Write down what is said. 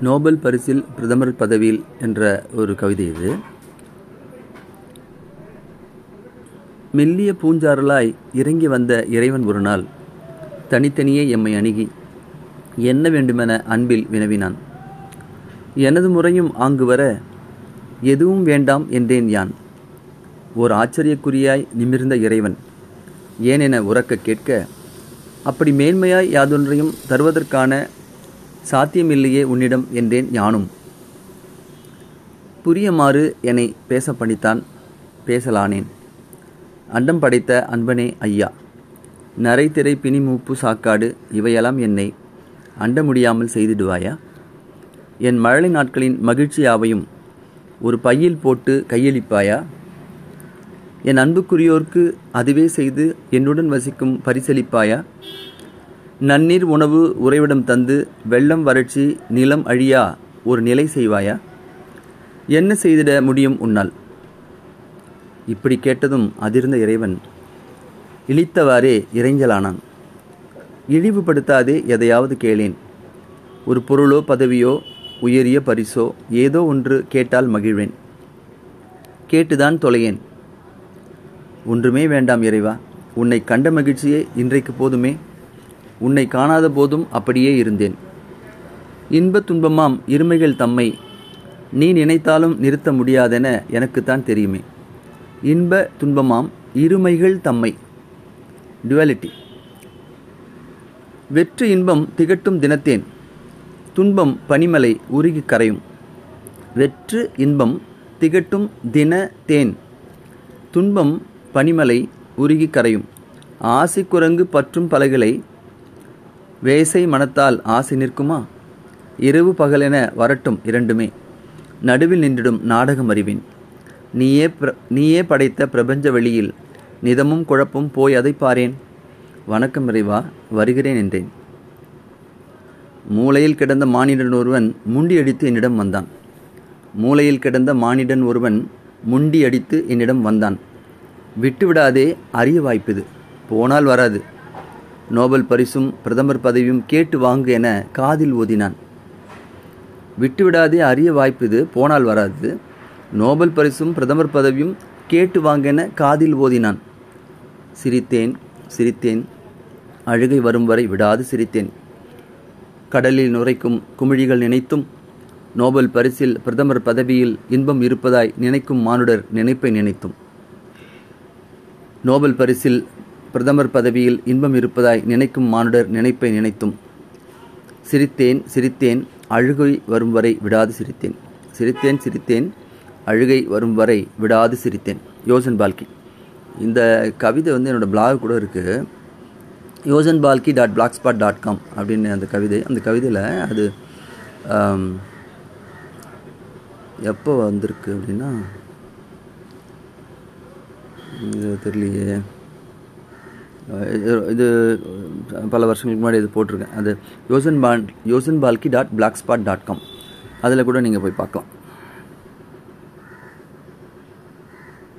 Nobel பரிசில் பிரதமர் பதவியில் என்ற ஒரு கவிதை இது. மெல்லிய பூஞ்சாரலாய் இறங்கி வந்த இறைவன் ஒரு நாள் தனித்தனியே எம்மை அணுகி என்ன வேண்டுமென அன்பில் வினவினான். எனது முறையும் ஆங்கு வர எதுவும் வேண்டாம் என்றேன் யான். ஓர் ஆச்சரியக்குறியாய் நிமிர்ந்த இறைவன் ஏனென உறக்க கேட்க அப்படி மேன்மையாய் யாதொன்றையும் தருவதற்கான சாத்தியமில்லையே உன்னிடம் என்றேன் யானும் புரியமாறு என்னை பேச பண்ணித்தான் பேசலானேன். அண்டம் படைத்த அன்பனே ஐயா. நரைத்திரை பிணி மூப்பு சாக்காடு இவையெல்லாம் என்னை அண்ட முடியாமல் செய்திடுவாயா? என் மழலை நாட்களின் மகிழ்ச்சி யாவையும் ஒரு பையில் போட்டு கையளிப்பாயா? என் அன்புக்குரியோர்க்கு அதுவே செய்து என்னுடன் வசிக்கும் பரிசளிப்பாயா? நன்னீர் உணவு உறைவிடம் தந்து வெள்ளம் வறட்சி நிலம் அழியா ஒரு நிலை செய்வாயா? என்ன செய்திட முடியும் உன்னால்? இப்படி கேட்டதும் அதிர்ந்த இறைவன் இழித்தவாறே இறைஞ்சலானான். இழிவுபடுத்தாதே எதையாவது கேளேன். ஒரு பொருளோ பதவியோ உயரிய பரிசோ ஏதோ ஒன்று கேட்டால் மகிழ்வேன். கேட்டுதான் தொலையேன். ஒன்றுமே வேண்டாம் இறைவா உன்னை கண்ட மகிழ்ச்சியே இன்றைக்கு போதுமே. உன்னை காணாத போதும் அப்படியே இருந்தேன். இன்ப துன்பமாம் இருமைகள் தம்மை. நீ நினைத்தாலும் நிறுத்த முடியாதென எனக்குத்தான் தெரியுமே. இன்ப துன்பமாம் இருமைகள் தம்மை. டுவாலிட்டி வெற்று இன்பம் திகட்டும் தினத்தேன். துன்பம் பனிமலை உருகி கரையும். வெற்று இன்பம் திகட்டும் தின தேன் துன்பம் பனிமலை உருகி கரையும். ஆசை குரங்கு பற்றும் பலகளை வேசை மனத்தால் ஆசை நிற்குமா? இரவு பகலென வரட்டும் இரண்டுமே. நடுவில் நின்றிடும் நாடகம் அறிவேன். நீயே பிர நீயே படைத்த பிரபஞ்ச வெளியில் நிதமும் குழப்பும் போய் அதை பாரேன். வணக்கம் இறைவா வருகிறேன் என்றேன். மூளையில் கிடந்த மானிடன் ஒருவன் முண்டி அடித்து என்னிடம் வந்தான். மூளையில் கிடந்த மானிடன் ஒருவன் முண்டி அடித்து என்னிடம் வந்தான். விட்டுவிடாதே அரிய வாய்ப்பிது. போனால் வராது. நோபல் பரிசும் பிரதமர் பதவியும் கேட்டு வாங்கு என காதில் ஓதினான் விட்டுவிடாதே அரிய வாய்ப்புது போனால் வராது. நோபல் பரிசும் பிரதமர் பதவியும் கேட்டு வாங்கென காதில் ஓதினான் சிரித்தேன் சிரித்தேன். அழுகை வரும் வரை விடாது சிரித்தேன். கடலில் நுரைக்கும் குமிழிகள் நினைத்தும் நோபல் பரிசில் பிரதமர் பதவியில் இன்பம் இருப்பதாய் நினைக்கும் மானுடர் நினைப்பை நினைத்தும். நோபல் பரிசில் பிரதமர் பதவியில் இன்பம் இருப்பதாய் நினைக்கும் மானுடர் நினைப்பை நினைத்தும் சிரித்தேன் சிரித்தேன் அழுகை வரும் வரை விடாது சிரித்தேன். சிரித்தேன் சிரித்தேன் அழுகை வரும் வரை விடாது சிரித்தேன். யோசன் பால்கி. இந்த கவிதை வந்து என்னோடய பிளாக் கூட இருக்குது Yosan Balki dot blogspot dot com அப்படின்னு அந்த கவிதை. அந்த கவிதையில் அது எப்போ வந்திருக்கு அப்படின்னா இது தெரியலையே. இது பல வருஷங்களுக்கு முன்னாடி இது போட்டிருக்கேன். அது Yosan Bal Yosan Balki dot blogspot dot com அதில் கூட நீங்கள் போய் பார்க்கலாம்.